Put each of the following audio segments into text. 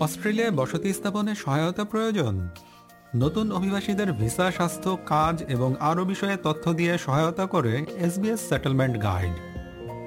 অস্ট্রেলিয়ায় বসতি স্থাপনে সহায়তা প্রয়োজন। নতুন অভিবাসীদের ভিসা, স্বাস্থ্য, কাজ এবং আরও বিষয়ে তথ্য দিয়ে সহায়তা করে এসবিএস সেটেলমেন্ট গাইড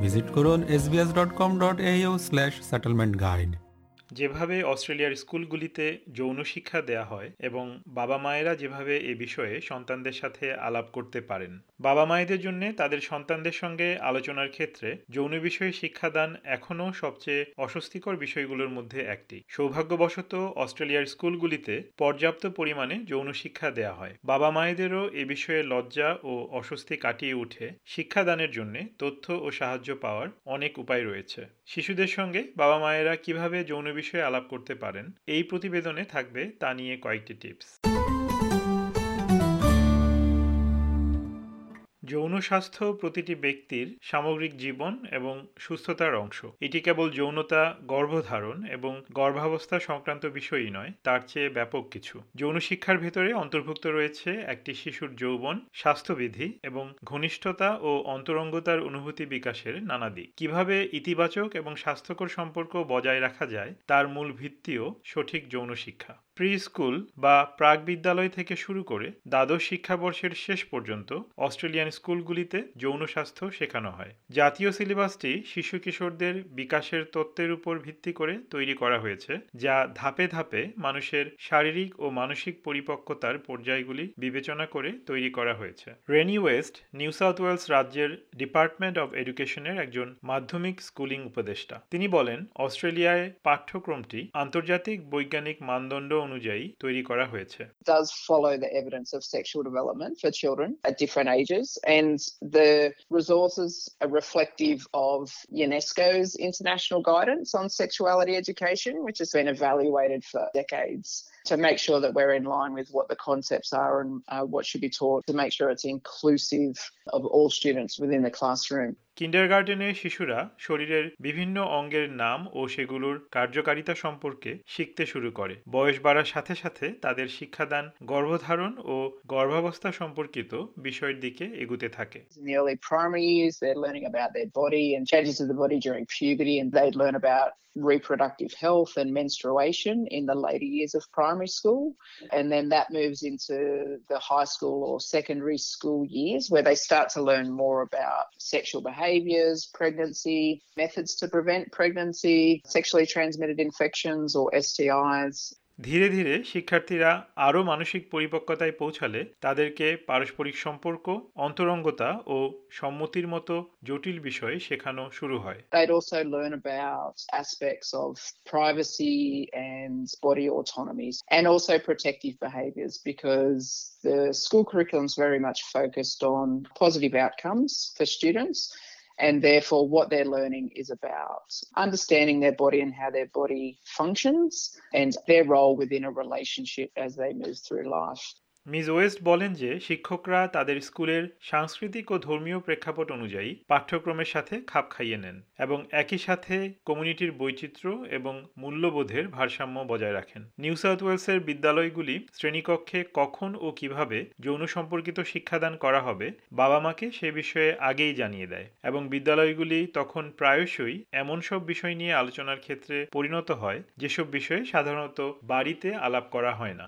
ভিজিট করুন SBS dot com dot A slash settlement guide যেভাবে অস্ট্রেলিয়ার স্কুলগুলিতে যৌন শিক্ষা দেয়া হয় এবং বাবা মায়েরা যেভাবে এ বিষয়ে সন্তানদের সাথে আলাপ করতে পারেন। বাবা মায়েদের জন্য তাদের সন্তানদের সঙ্গে আলোচনার ক্ষেত্রে যৌন বিষয়ে শিক্ষাদান এখনও সবচেয়ে অস্বস্তিকর বিষয়গুলোর মধ্যে একটি। সৌভাগ্যবশত অস্ট্রেলিয়ার স্কুলগুলিতে পর্যাপ্ত পরিমাণে যৌন শিক্ষা দেয়া হয়। বাবা মায়েদেরও এ বিষয়ে লজ্জা ও অস্বস্তি কাটিয়ে উঠে শিক্ষাদানের জন্য তথ্য ও সাহায্য পাওয়ার অনেক উপায় রয়েছে। শিশুদের সঙ্গে বাবা মায়েরা কীভাবে যৌন বিষয়ে আলাপ করতে পারেন। এই প্রতিবেদনে থাকবে তা নিয়ে কয়েকটি টিপস। যৌন স্বাস্থ্য প্রতিটি ব্যক্তির সামগ্রিক জীবন এবং সুস্থতার অংশ। এটি কেবল যৌনতা গর্ভধারণ এবং গর্ভাবস্থা সংক্রান্ত বিষয়ই নয়, তার চেয়ে ব্যাপক কিছু। যৌন শিক্ষার ভেতরে অন্তর্ভুক্ত রয়েছে একটি শিশুর যৌবন, স্বাস্থ্যবিধি এবং ঘনিষ্ঠতা ও অন্তরঙ্গতার অনুভূতি বিকাশের নানা দিক। কীভাবে ইতিবাচক এবং স্বাস্থ্যকর সম্পর্ক বজায় রাখা যায়, তার মূল ভিত্তিও সঠিক যৌন শিক্ষা। প্রি স্কুল বা প্রাক বিদ্যালয় থেকে শুরু করে দ্বাদশ শিক্ষাবর্ষের শেষ পর্যন্ত অস্ট্রেলিয়ান স্কুলগুলিতে যৌন স্বাস্থ্য শেখানো হয়। জাতীয় সিলেবাসটি শিশু কিশোরদের বিকাশের তত্ত্বের উপর ভিত্তি করে তৈরি করা হয়েছে, যা ধাপে ধাপে মানুষের শারীরিক ও মানসিক পরিপক্কতার পর্যায়গুলি বিবেচনা করে তৈরি করা হয়েছে। Renee West, New South Wales রাজ্যের ডিপার্টমেন্ট অব এডুকেশনের একজন মাধ্যমিক স্কুলিং উপদেষ্টা। তিনি বলেন, অস্ট্রেলিয়ায় পাঠ্যক্রমটি আন্তর্জাতিক বৈজ্ঞানিক মানদণ্ড অনুযায়ী তৈরি করা হয়েছে does follow the evidence of sexual development for children at different ages and the resources are reflective of UNESCO's international guidance on sexuality education which has been evaluated for decades to make sure that we're in line with what the concepts are and uh, what should be taught to make sure it's inclusive of all students within the classroom. কিন্ডারগার্ডেনে শিশুরা শরীরের বিভিন্ন অঙ্গের নাম ও সেগুলোর কার্যকারিতা সম্পর্কে শিখতে শুরু করে বয়স বাড়ার সাথে সাথে তাদের শিক্ষাদান গর্ভধারণ ও গর্ভাবস্থা সম্পর্কিত বিষয়ের দিকে এগুতে থাকে reproductive health and menstruation in the later years of primary school. And then that moves into the high school or secondary school years where they start to learn more about sexual behaviors, pregnancy, methods to prevent pregnancy, sexually transmitted infections or STIs. ধীরে ধীরে শিক্ষার্থীরা আরও মানসিক পরিপক্কতায় পৌঁছালে তাদেরকে পারস্পরিক সম্পর্ক অন্তরঙ্গতা ও সম্মতির মতো জটিল বিষয়ে শেখানো শুরু হয় They'd also learn about aspects of privacy and body autonomies and also protective behaviours because the school curriculum is very much focused on positive outcomes for students. and therefore, what they're learning is about understanding their body and how their body functions and their role within a relationship as they move through life. Miss West বলেন যে শিক্ষকরা তাদের স্কুলের সাংস্কৃতিক ও ধর্মীয় প্রেক্ষাপট অনুযায়ী পাঠ্যক্রমের সাথে খাপ খাইয়ে নেন এবং একই সাথে কমিউনিটির বৈচিত্র্য এবং মূল্যবোধের ভারসাম্য বজায় রাখেন। নিউ সাউথ ওয়েলসের বিদ্যালয়গুলি শ্রেণীকক্ষে কখন ও কীভাবে যৌন সম্পর্কিত শিক্ষাদান করা হবে বাবা মাকে সে বিষয়ে আগেই জানিয়ে দেয় এবং বিদ্যালয়গুলি তখন প্রায়শই এমন সব বিষয় নিয়ে আলোচনার ক্ষেত্রে পরিণত হয় যেসব বিষয়ে সাধারণত বাড়িতে আলাপ করা হয় না।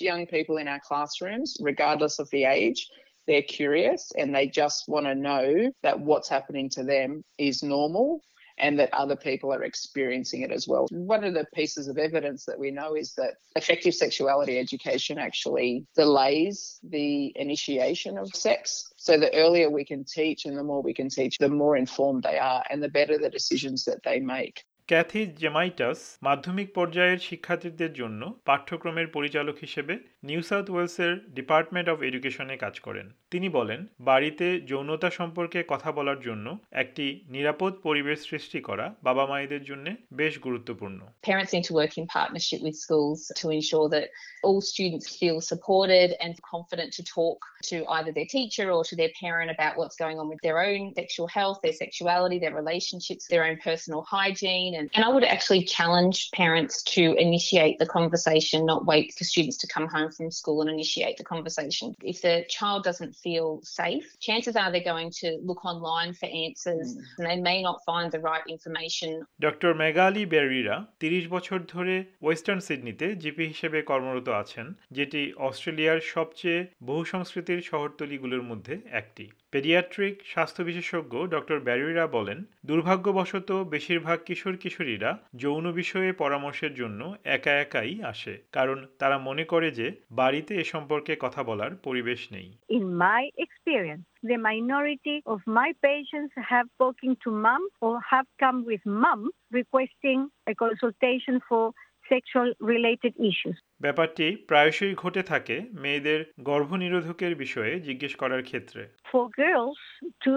Young people in our classrooms, regardless of the age, they're curious and they just want to know that what's happening to them is normal and that other people are experiencing it as well. One of the pieces of evidence that we know is that effective sexuality education actually delays the initiation of sex. So the earlier we can teach and the more we can teach, the more informed they are and the better the decisions that they make. Kathy Jemaitis মাধ্যমিক পর্যায়ের শিক্ষার্থীদের জন্য পাঠ্যক্রমের পরিচালক হিসেবে New South ওয়েলসের department of এডুকেশনে কাজ করেন। তিনি বলেন বাড়িতে যৌনতা সম্পর্কে কথা বলার জন্য একটি নিরাপদ পরিবেশ সৃষ্টি করা বাবা মায়েদের জন্য বেশ গুরুত্বপূর্ণ Parents need to work in partnership with schools to ensure that all students feel supported and confident to talk to either their teacher or to their parent about what's going on with their own sexual health, their sexuality, their relationships, their own personal hygiene. And, and I would actually challenge parents to initiate the conversation, not wait for students to come home from school and initiate the conversation. If the child doesn't feel safe, chances are they're going to look online for answers Mm. and they may not find the right information doctor Magali Barrera তিরিশ বছর ধরে western সিডনিতে GP হিসেবে কর্মরত আছেন যেটি অস্ট্রেলিয়ার সবচেয়ে বহু সংস্কৃতির শহরতলিগুলোর মধ্যে একটি পেডিয়াট্রিক স্বাস্থ্য বিশেষজ্ঞ ডক্টর ব্যারিরা বলেন দুর্ভাগ্যবশত বেশিরভাগ কিশোর কিশোরীরা যৌন বিষয়ে পরামর্শের জন্য একা একাই আসে কারণ তারা মনে করে যে বাড়িতে এ সম্পর্কে কথা বলার পরিবেশ নেই। In my experience, the minority of my patients have spoken to mom or have come with mom requesting a consultation for sexual related issues. ব্যাপারটি প্রায়শই ঘটে থাকে মেয়েদের গর্ভনিরোধকের বিষয়ে জিজ্ঞেস করার ক্ষেত্রে For girls to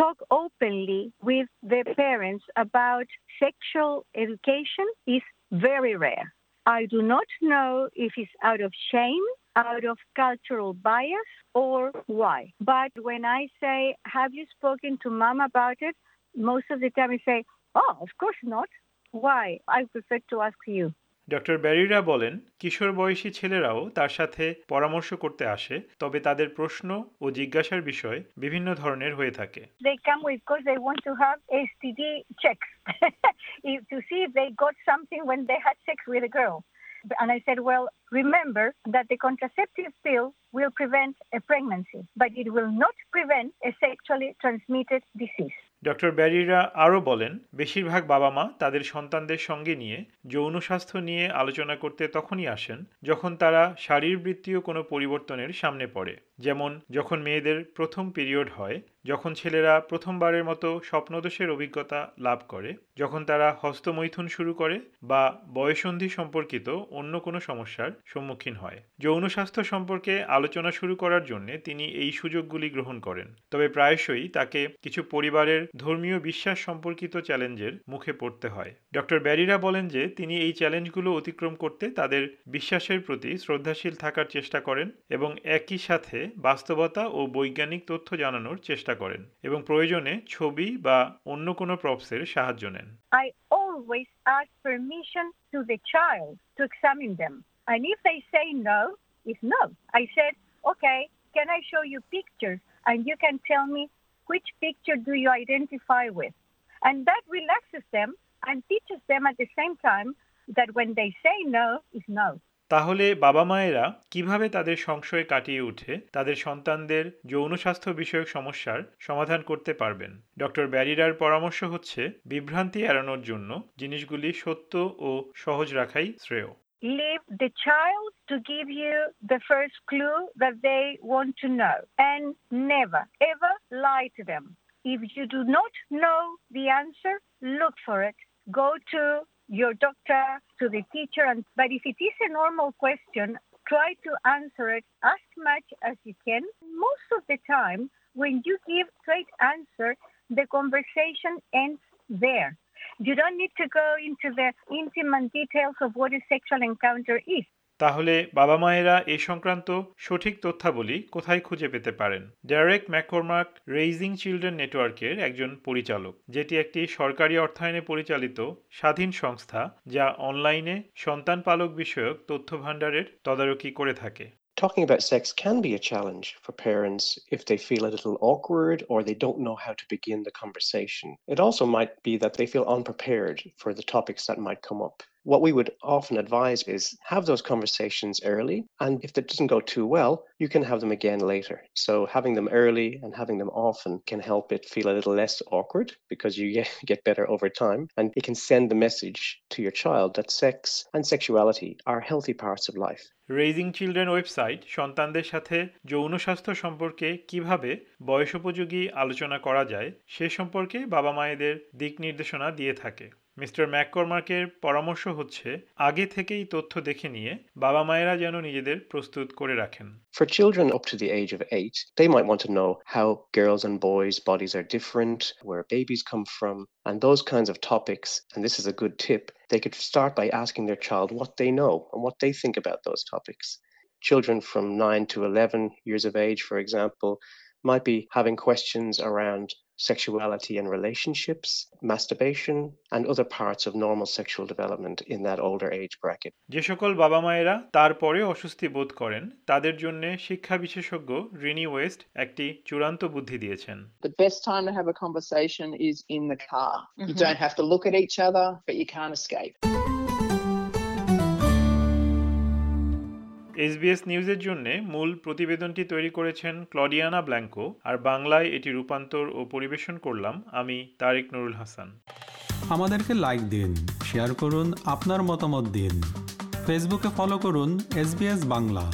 talk openly with their parents about sexual education is very rare. I do not know if it's out of shame, out of cultural bias, or why. But when I say, Have you spoken to mom about it? Most of the time I say, Oh, of course not. Why? I prefer to ask you. Doctor Barrera বলেন কিশোর বয়সী ছেলেরাও তার সাথে পরামর্শ করতে আসে তবে তাদের প্রশ্ন ও জিজ্ঞাসার বিষয় বিভিন্ন ধরনের হয়ে থাকে They come because they want to have STD checks to see if they got something when they had sex with a girl. And I said, well, remember that the contraceptive pill will prevent a pregnancy, but it will not prevent a sexually transmitted disease. Doctor Barrera আরও বলেন, বেশিরভাগ বাবা মা তাদের সন্তানদের সঙ্গে নিয়ে যৌন স্বাস্থ্য নিয়ে আলোচনা করতে তখনই আসেন যখন তারা শারীরবৃত্তীয় কোনো পরিবর্তনের সামনে পড়ে। যেমন, যখন মেয়েদের প্রথম পিরিয়ড হয়, যখন ছেলেরা প্রথমবারের মতো স্বপ্নদোষের অভিজ্ঞতা লাভ করে, যখন তারা হস্তমৈথুন শুরু করে বা বয়সন্ধি সম্পর্কিত অন্য কোনো সমস্যার সম্মুখীন হয়। যৌন স্বাস্থ্য সম্পর্কে আলোচনা শুরু করার জন্য তিনি এই সুযোগগুলি গ্রহণ করেন। তবে প্রায়শই তাকে কিছু পরিবারের ধর্মীয় বিশ্বাস সম্পর্কিত চ্যালেঞ্জের মুখে পড়তে হয়। ডক্টর ব্যারিরা বলেন যে, তিনি এই চ্যালেঞ্জগুলো অতিক্রম করতে তাদের বিশ্বাসের প্রতি শ্রদ্ধাশীল থাকার চেষ্টা করেন এবং একই সাথে বাস্তবতা ও বৈজ্ঞানিক তথ্য জানানোর চেষ্টা করেন এবং প্রয়োজনে ছবি বা অন্য কোনো প্রপসের সাহায্য নেন I always ask permission to the child to examine them. And if they say no, it's no. I said, okay, can I show you pictures? And you can tell me which picture do you identify with? And that relaxes them and teaches them at the same time that when they say no, is no. তাহলে বাবা মায়েরা কীভাবে তাদের সংশয় কাটিয়ে উঠে তাদের সন্তানদের যৌন স্বাস্থ্য বিষয়ক সমস্যার সমাধান করতে পারবেন ডক্টর ব্যারিরার পরামর্শ হচ্ছে বিভ্রান্তি এড়ানোর জন্য জিনিসগুলি সত্য ও সহজ রাখাই শ্রেয় Leave the child to give you the first clue that they want to know and never, ever lie to them. If you do not know the answer, look for it. Go to your doctor, to the teacher, and but if it is a normal question, try to answer it as much as you can. Most of the time, when you give straight answer, the conversation ends there. You don't need to go into the intimate details of what a sexual encounter is. তাহলে বাবা মায়েরা এ সংক্রান্ত সঠিক তথ্যাবলী কোথায় খুঁজে পেতে পারেন Derek ম্যাককর্মাক raising children নেটওয়ার্কের একজন পরিচালক যেটি একটি সরকারি অর্থায়নে পরিচালিত স্বাধীন সংস্থা যা অনলাইনে সন্তান পালক বিষয়ক তথ্য ভাণ্ডারের তদারকি করে থাকে Talking about sex can be a challenge for parents if they feel a little awkward or they don't know how to begin the conversation. It also might be that they feel unprepared for the topics that might come up. What we would often advise is have those conversations early, and if that doesn't go too well, you can have them again later. So having them early and having them often can help it feel a little less awkward because you get, better over time, and it can send the message to your child that sex and sexuality are healthy parts of life. Raising children website সন্তানদের সাথে যৌন স্বাস্থ্য সম্পর্কে কীভাবে বয়সোপযোগী আলোচনা করা যায় সে সম্পর্কে বাবা মায়েদের দিক নির্দেশনা দিয়ে থাকে মিস্টার ম্যাককর্মার্কের পরামর্শ হচ্ছে আগে থেকেই তথ্য দেখে নিয়ে বাবা মায়েরা যেন নিজেদের প্রস্তুত করে রাখেন For children up to the age of eight, they might want to know how girls and boys' bodies are different, where babies come from, and those kinds of topics. And this is a good tip. They could start by asking their child what they know and what they think about those topics. Children from 9 to 11 years of age, for example, might be having questions around sexuality and relationships, masturbation, and other parts of normal sexual development in that older age bracket. যে সকল বাবা মায়েরা তারপরে অস্বস্তি বোধ করেন তাদের জন্য শিক্ষা বিশেষজ্ঞ রিনি ওয়েস্ট একটি চূড়ান্ত বুদ্ধি দিয়েছেন The best time to have a conversation is in the car. You Mhm. don't have to look at each other, but you can't escape. SBS নিউজের জন্য মূল প্রতিবেদনটি তৈরি করেছেন ক্লডিয়ানা ব্ল্যাঙ্কো, আর বাংলায় এটি রূপান্তর ও পরিবেশন করলাম আমি তারেক নুরুল হাসান। আমাদেরকে লাইক দিন শেয়ার করুন, আপনার মতামত দিন। ফেসবুকে ফলো করুন এস বাংলা।